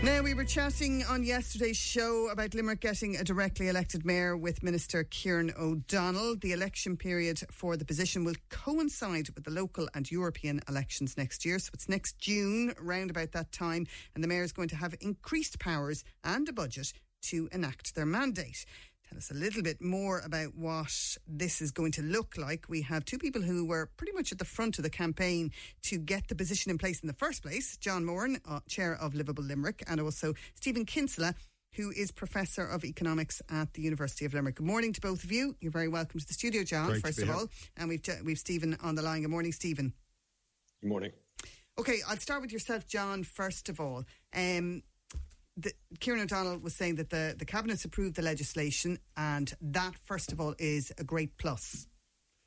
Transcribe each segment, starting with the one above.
Now, we were chatting on yesterday's show about Limerick getting a directly elected mayor with Minister Kieran O'Donnell. The election period for the position will coincide with the local and European elections next year. So it's next June, around about that time, and the mayor is going to have increased powers and a budget to enact their mandate tell us a little bit more about what this is going to look like. We have two people who were pretty much at the front of the campaign to get the position in place in the first place John Moran, uh, Chair of Liveable Limerick, and also Stephen Kinsella, who is Professor of Economics at the University of Limerick. Good morning to both of you. You're very welcome to the studio, John, Great first of here. all. And we've, we've Stephen on the line. Good morning, Stephen. Good morning. Okay, I'll start with yourself, John, first of all. Um, the, Kieran O'Donnell was saying that the, the Cabinet's approved the legislation, and that, first of all, is a great plus.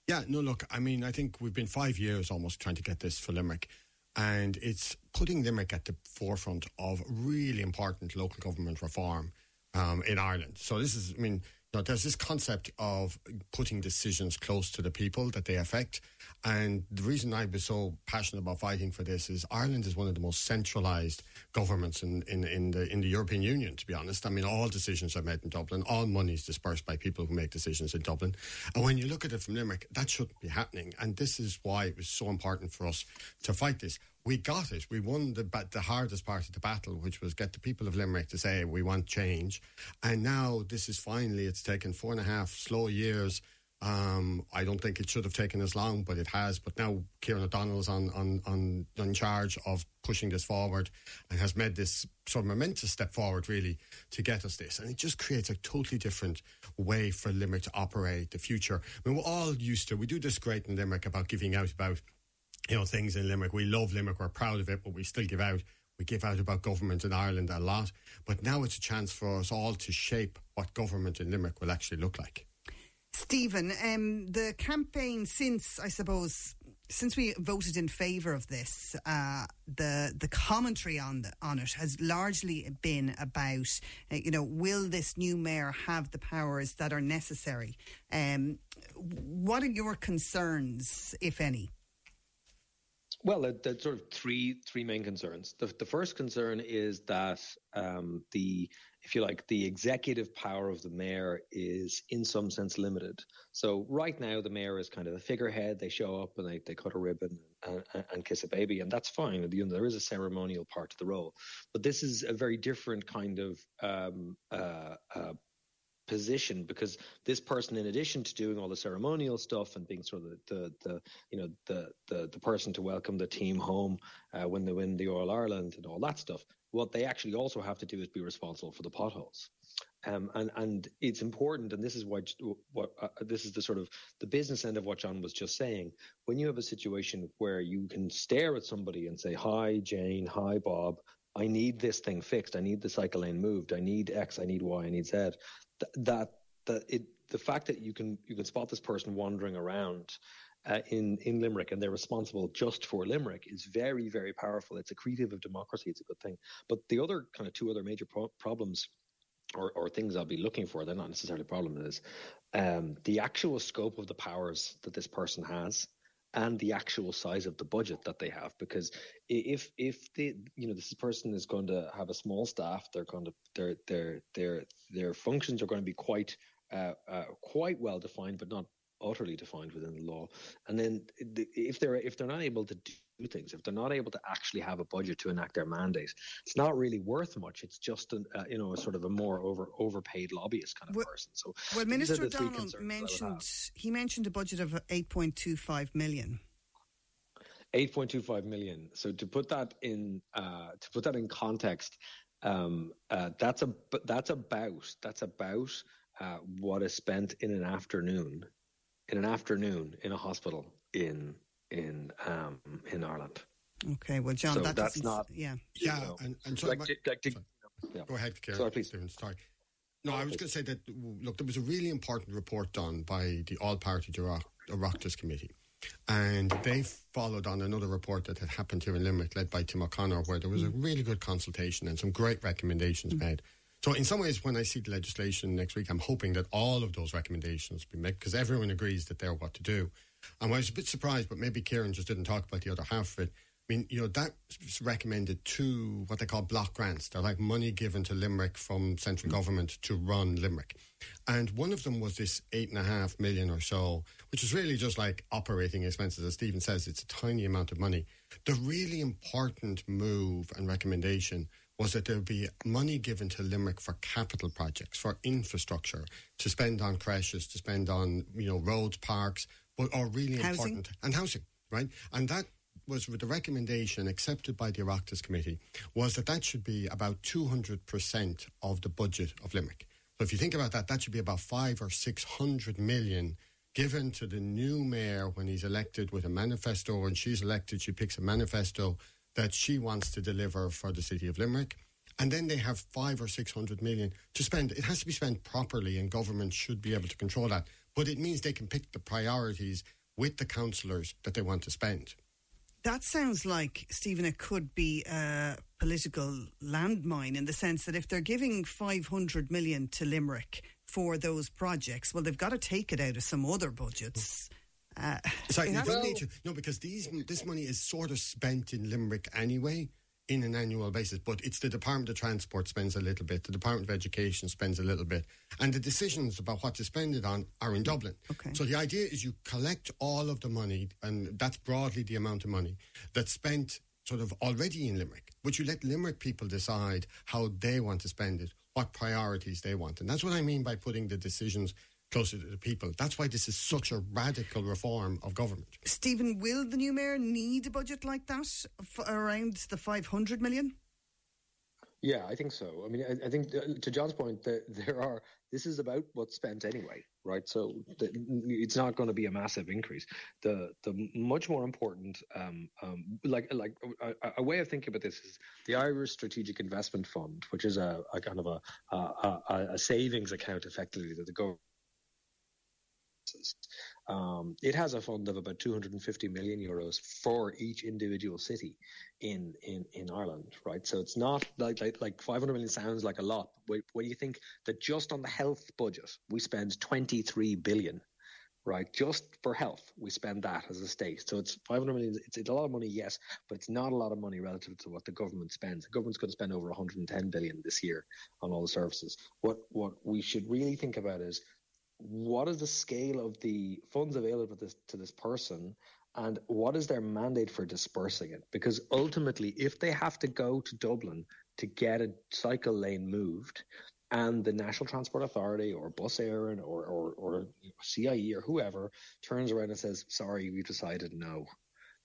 Yeah, no, look, I mean, I think we've been five years almost trying to get this for Limerick, and it's putting Limerick at the forefront of really important local government reform um, in Ireland. So this is, I mean, know, there's this concept of putting decisions close to the people that they affect. And the reason I was so passionate about fighting for this is Ireland is one of the most centralised governments in, in, in, the, in the European Union, to be honest. I mean, all decisions are made in Dublin, all money is dispersed by people who make decisions in Dublin. And when you look at it from Limerick, that shouldn't be happening. And this is why it was so important for us to fight this. We got it. We won the, the hardest part of the battle, which was get the people of Limerick to say we want change. And now this is finally, it's taken four and a half slow years um, I don't think it should have taken as long, but it has. But now Kieran O'Donnell's on, on, on, on charge of pushing this forward and has made this sort of momentous step forward, really, to get us this. And it just creates a totally different way for Limerick to operate the future. I mean, we're all used to, we do this great in Limerick about giving out about, you know, things in Limerick. We love Limerick, we're proud of it, but we still give out. We give out about government in Ireland a lot. But now it's a chance for us all to shape what government in Limerick will actually look like. Stephen, um, the campaign since, I suppose, since we voted in favour of this, uh, the the commentary on the, on it has largely been about, uh, you know, will this new mayor have the powers that are necessary? Um, what are your concerns, if any? Well, uh, there's sort of three three main concerns. The, the first concern is that um, the, if you like, the executive power of the mayor is in some sense limited. So right now, the mayor is kind of the figurehead. They show up and they, they cut a ribbon and, and, and kiss a baby, and that's fine. You know, there is a ceremonial part to the role, but this is a very different kind of um, uh, uh, position because this person in addition to doing all the ceremonial stuff and being sort of the, the, the you know the, the the person to welcome the team home uh, when they win the All Ireland and all that stuff what they actually also have to do is be responsible for the potholes um, and and it's important and this is what what uh, this is the sort of the business end of what John was just saying when you have a situation where you can stare at somebody and say hi Jane hi Bob I need this thing fixed. I need the cycle lane moved. I need X. I need Y. I need Z that that it the fact that you can you can spot this person wandering around uh, in in Limerick and they're responsible just for Limerick is very very powerful. It's accretive of democracy. It's a good thing. But the other kind of two other major pro- problems. Or, or things I'll be looking for, they're not necessarily a problem, is um, the actual scope of the powers that this person has and the actual size of the budget that they have because if if the you know this person is going to have a small staff they're going to their their their their functions are going to be quite uh, uh, quite well defined but not utterly defined within the law. And then if they're if they're not able to do things. If they're not able to actually have a budget to enact their mandate it's not really worth much. It's just an, uh, you know a sort of a more over overpaid lobbyist kind of well, person. So well minister o'donnell mentioned he mentioned a budget of 8.25 million. 8.25 million. So to put that in uh, to put that in context, um, uh, that's a that's about that's about uh, what is spent in an afternoon, in an afternoon in a hospital in in um, in Ireland. Okay, well, John, so that that's not yeah yeah, know, and, and so like, my, like to, yeah. go ahead, Karen. Sorry, please. Stephen, sorry. No, I was going to say that look, there was a really important report done by the All Party Oireachtas Committee and they followed on another report that had happened here in Limerick, led by Tim O'Connor, where there was a really good consultation and some great recommendations mm. made. So, in some ways, when I see the legislation next week, I'm hoping that all of those recommendations be made because everyone agrees that they're what to do. And I was a bit surprised, but maybe Kieran just didn't talk about the other half of it. I mean, you know, that's recommended two what they call block grants. They're like money given to Limerick from central mm. government to run Limerick. And one of them was this eight and a half million or so, which is really just like operating expenses. As Stephen says, it's a tiny amount of money. The really important move and recommendation was that there would be money given to Limerick for capital projects, for infrastructure, to spend on creches, to spend on, you know, roads, parks, but are really housing. important. And housing, right? And that was the recommendation accepted by the Oireachtas Committee was that that should be about 200% of the budget of Limerick. So if you think about that, that should be about five or 600 million given to the new mayor when he's elected with a manifesto and she's elected, she picks a manifesto that she wants to deliver for the city of Limerick. And then they have five or 600 million to spend. It has to be spent properly and government should be able to control that. But it means they can pick the priorities with the councillors that they want to spend. That sounds like, Stephen, it could be a political landmine in the sense that if they're giving 500 million to Limerick for those projects, well, they've got to take it out of some other budgets. Uh, Sorry, you don't need to. No, because these this money is sort of spent in Limerick anyway in an annual basis, but it's the Department of Transport spends a little bit, the Department of Education spends a little bit, and the decisions about what to spend it on are in Dublin. Okay. So the idea is you collect all of the money, and that's broadly the amount of money that's spent sort of already in Limerick, but you let Limerick people decide how they want to spend it, what priorities they want. And that's what I mean by putting the decisions closer to the people. That's why this is such a radical reform of government. Stephen, will the new mayor need a budget like that around the 500 million? Yeah, I think so. I mean, I, I think uh, to John's point, that there are. This is about what's spent anyway, right? So the, it's not going to be a massive increase. The the much more important, um, um, like like a, a, way of thinking about this is the Irish Strategic Investment Fund, which is a, a kind of a, a, a savings account, effectively that the government um, it has a fund of about 250 million euros for each individual city in, in, in Ireland, right? So it's not like, like, like 500 million sounds like a lot. But when you think that just on the health budget, we spend 23 billion, right? Just for health, we spend that as a state. So it's 500 million. It's, it's a lot of money, yes, but it's not a lot of money relative to what the government spends. The government's going to spend over 110 billion this year on all the services. What, what we should really think about is what is the scale of the funds available to this, to this person and what is their mandate for dispersing it? Because ultimately, if they have to go to Dublin to get a cycle lane moved, and the National Transport Authority or Bus Éireann or, or, or CIE or whoever turns around and says, sorry, we decided no,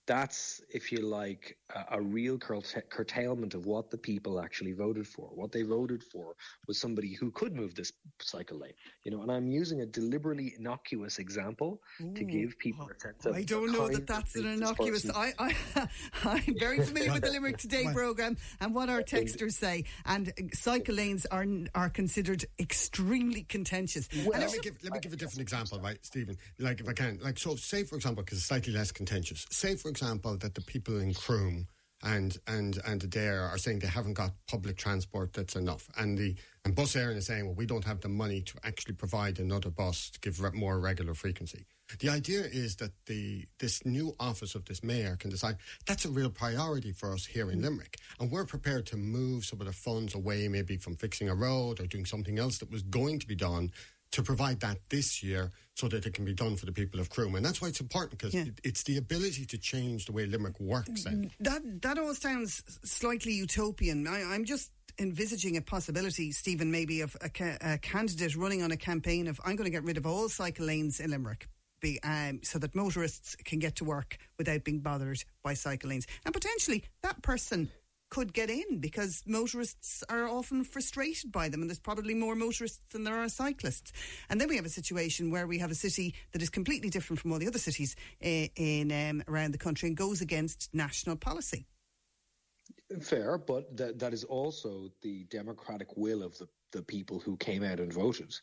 that's, if you like, a, a real curtailment of what the people actually voted for. What they voted for was somebody who could move this cycle lane, you know. And I'm using a deliberately innocuous example Ooh, to give people a sense of. I don't know that that's an innocuous. I, I, I'm very familiar with the Limerick Today program and what our texters say. And cycle lanes are are considered extremely contentious. Well, let me give let me give a different example, right, Stephen? Like if I can, like so, say for example, because it's slightly less contentious. Say for example, that the people in Croom and and and Adare are saying they haven't got public transport that's enough, and the and Bus Éireann is saying, well, we don't have the money to actually provide another bus to give more regular frequency. The idea is that the this new office of this mayor can decide that's a real priority for us here in Limerick, and we're prepared to move some of the funds away, maybe from fixing a road or doing something else that was going to be done to provide that this year so that it can be done for the people of Croom. And that's why it's important because yeah. it, it's the ability to change the way Limerick works. Then. That, that all sounds slightly utopian. I, I'm just envisaging a possibility, Stephen, maybe of a, ca- a, candidate running on a campaign of I'm going to get rid of all cycle lanes in Limerick. Be, um, so that motorists can get to work without being bothered by cycle lanes. And potentially that person could get in because motorists are often frustrated by them and there's probably more motorists than there are cyclists. And then we have a situation where we have a city that is completely different from all the other cities in, in um, around the country and goes against national policy. Fair, but that that is also the democratic will of the the people who came out and voted.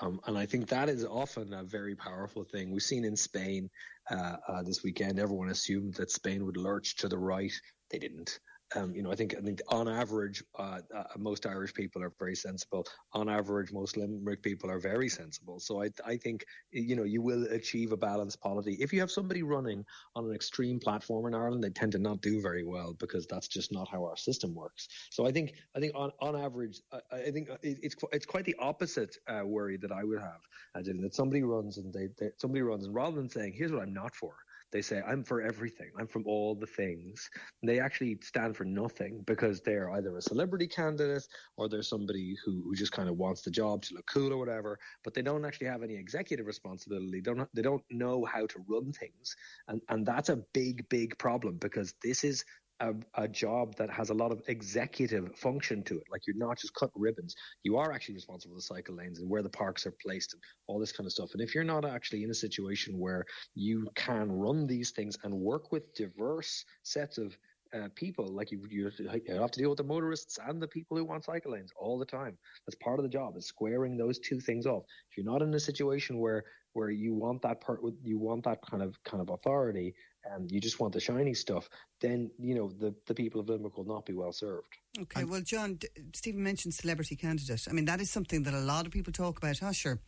Um, and I think that is often a very powerful thing. We've seen in Spain uh, uh, this weekend, everyone assumed that Spain would lurch to the right. They didn't. Um, you know, I think I think on average, uh, uh, most Irish people are very sensible. On average, most Limerick people are very sensible. So I I think you know you will achieve a balanced polity. If you have somebody running on an extreme platform in Ireland, they tend to not do very well because that's just not how our system works. So I think I think on on average, I, I think it's it's quite the opposite uh, worry that I would have, in that somebody runs and they, they somebody runs and rather than saying here's what I'm not for they say, I'm for everything. I'm from all the things. And they actually stand for nothing because they're either a celebrity candidate or they're somebody who, who just kind of wants the job to look cool or whatever, but they don't actually have any executive responsibility. They don't, they don't know how to run things. And, and that's a big, big problem because this is a, a, job that has a lot of executive function to it. Like you're not just cutting ribbons. You are actually responsible for the cycle lanes and where the parks are placed and all this kind of stuff. And if you're not actually in a situation where you can run these things and work with diverse sets of uh, people, like you, you have to deal with the motorists and the people who want cycle lanes all the time. That's part of the job is squaring those two things off. If you're not in a situation where where you want that part, you want that kind of kind of authority and you just want the shiny stuff, then you know the the people of Limerick will not be well served. Okay, well, John, Stephen mentioned celebrity candidate. I mean, that is something that a lot of people talk about. Oh, sure.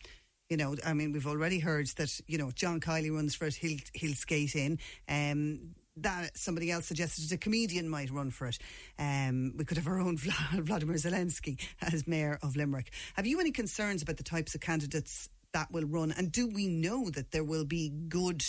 You know, I mean, we've already heard that you know John Kiely runs for it. He'll he'll skate in. Um, that somebody else suggested a comedian might run for it. Um, we could have our own Vladimir Zelensky as mayor of Limerick. Have you any concerns about the types of candidates that will run? And do we know that there will be good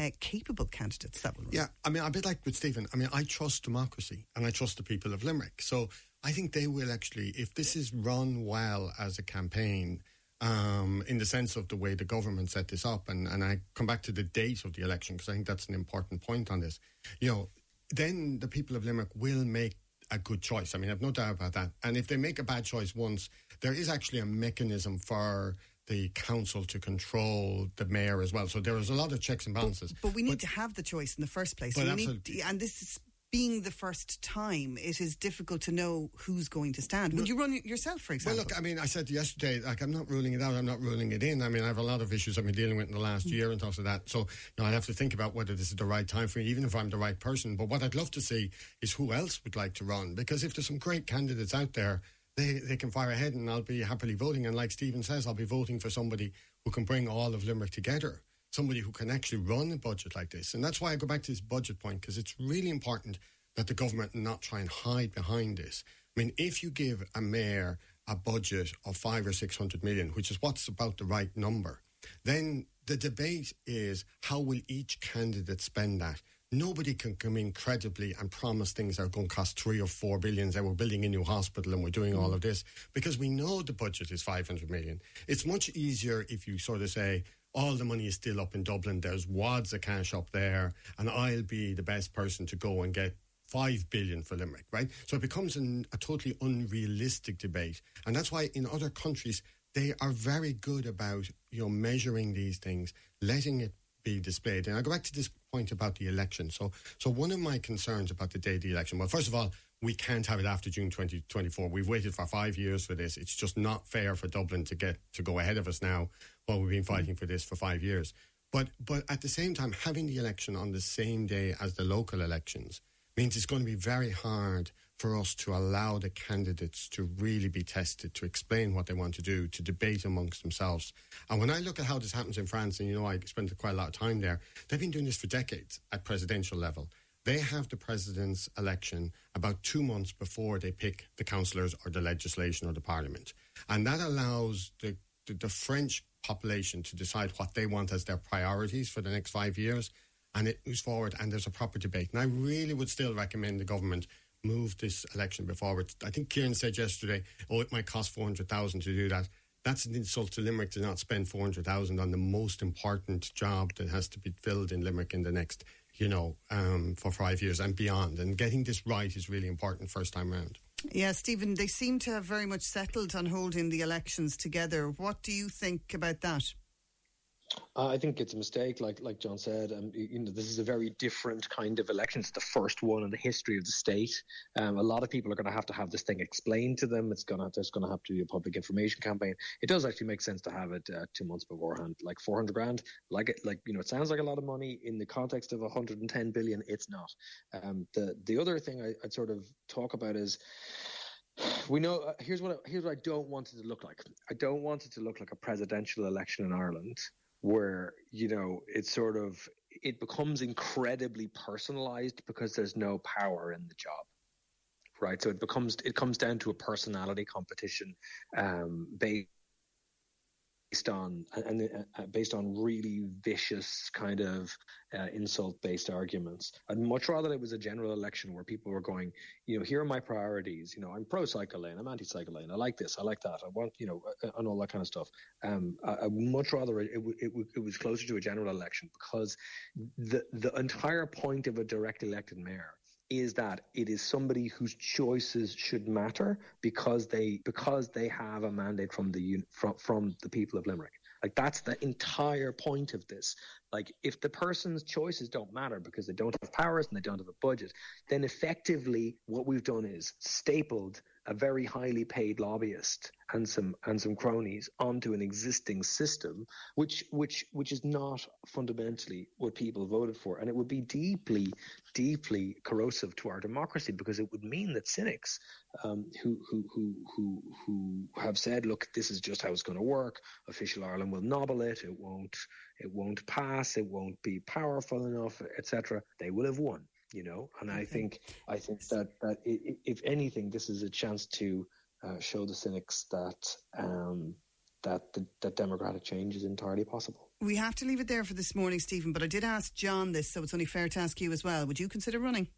uh, capable candidates that will run. Yeah, I mean, a bit like with Stephen, I mean, I trust democracy and I trust the people of Limerick. So I think they will actually, if this is run well as a campaign, um, in the sense of the way the government set this up, and, and I come back to the date of the election because I think that's an important point on this. You know, then the people of Limerick will make a good choice. I mean, I've no doubt about that. And if they make a bad choice once, there is actually a mechanism for the council to control the mayor as well. So there is a lot of checks and balances. But, but we need but, to have the choice in the first place. We. Need, and this is being the first time, it is difficult to know who's going to stand. Would you run it yourself, for example? Well, look, I mean, I said yesterday, like, I'm not ruling it out, I'm not ruling it in. I mean, I have a lot of issues I've been dealing with in the last mm. year and stuff like that. So, you know, I have to think about whether this is the right time for me, even if I'm the right person. But what I'd love to see is who else would like to run, because if there's some great candidates out there, they, they can fire ahead and I'll be happily voting. And like Stephen says, I'll be voting for somebody who can bring all of Limerick together, somebody who can actually run a budget like this. And that's why I go back to this budget point, because it's really important that the government not try and hide behind this. I mean, if you give a mayor a budget of five or six hundred million, which is what's about the right number, then the debate is how will each candidate spend that? Nobody can come in credibly and promise things are going to cost three or four billions and we're building a new hospital and we're doing all of mm. this because we know the budget is 500 million. It's much easier if you sort of say, all the money is still up in Dublin. There's wads of cash up there, and I'll be the best person to go and get five billion for Limerick, right? So it becomes an, a totally unrealistic debate, and that's why in other countries they are very good about you know measuring these things, letting it be displayed. And I go back to this point about the election. So, so one of my concerns about the day of the election, well, first of all, we can't have it after June 2024. We've waited for five years for this. It's just not fair for Dublin to get to go ahead of us now while we've been fighting for this for five years. But, but at the same time, having the election on the same day as the local elections means it's going to be very hard for us to allow the candidates to really be tested, to explain what they want to do, to debate amongst themselves. And when I look at how this happens in France, and you know, I spent quite a lot of time there, they've been doing this for decades at presidential level. They have the president's election about two months before they pick the councillors or the legislation or the parliament. And that allows the, the, the French population to decide what they want as their priorities for the next five years and it moves forward and there's a proper debate. And I really would still recommend the government move this election before. I think Kieran said yesterday, oh, it might cost 400,000 to do that. That's an insult to Limerick to not spend 400,000 on the most important job that has to be filled in Limerick in the next, you know, um, for five years and beyond. And getting this right is really important first time round. Yeah, Stephen, they seem to have very much settled on holding the elections together. What do you think about that? Uh, I think it's a mistake, like like John said. Um, you know, this is a very different kind of election. It's the first one in the history of the state. Um, a lot of people are going to have to have this thing explained to them. It's going to there's going to have to be a public information campaign. It does actually make sense to have it uh, two months beforehand, like 400 grand. Like it, like you know, it sounds like a lot of money in the context of 110 billion. It's not. Um, the the other thing I, I'd sort of talk about is we know uh, here's what I, here's what I don't want it to look like. I don't want it to look like a presidential election in Ireland where you know it's sort of it becomes incredibly personalized because there's no power in the job right? So it becomes it comes down to a personality competition um, based based on and uh, based on really vicious kind of uh, insult based arguments. I'd much rather it was a general election where people were going, you know, here are my priorities. You know, I'm pro cycle lane, I'm anti cycle lane. I like this, I like that. I want, you know, uh, and all that kind of stuff. Um, I, would much rather it, it, it, it was closer to a general election because the the entire point of a direct elected mayor is that it is somebody whose choices should matter because they because they have a mandate from the from from the people of Limerick. Like that's the entire point of this. Like if the person's choices don't matter because they don't have powers and they don't have a budget, then effectively what we've done is stapled a very highly paid lobbyist and some and some cronies onto an existing system, which which which is not fundamentally what people voted for, and it would be deeply deeply corrosive to our democracy because it would mean that cynics um, who who who who who have said, look, this is just how it's going to work. Official Ireland will nobble it. It won't it won't pass. It won't be powerful enough, etc. They will have won you know. And I think I think that that if anything, this is a chance to uh, show the cynics that um, that the, that democratic change is entirely possible. We have to leave it there for this morning, Stephen. But I did ask John this, so it's only fair to ask you as well. Would you consider running?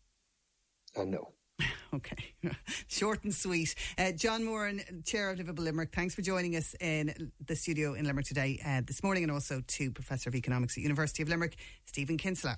Uh, no. Okay, short and sweet. Uh, John Moran, Chair of Liveable Limerick, thanks for joining us in the studio in Limerick today, uh, this morning, and also to Professor of Economics at University of Limerick, Stephen Kinsella.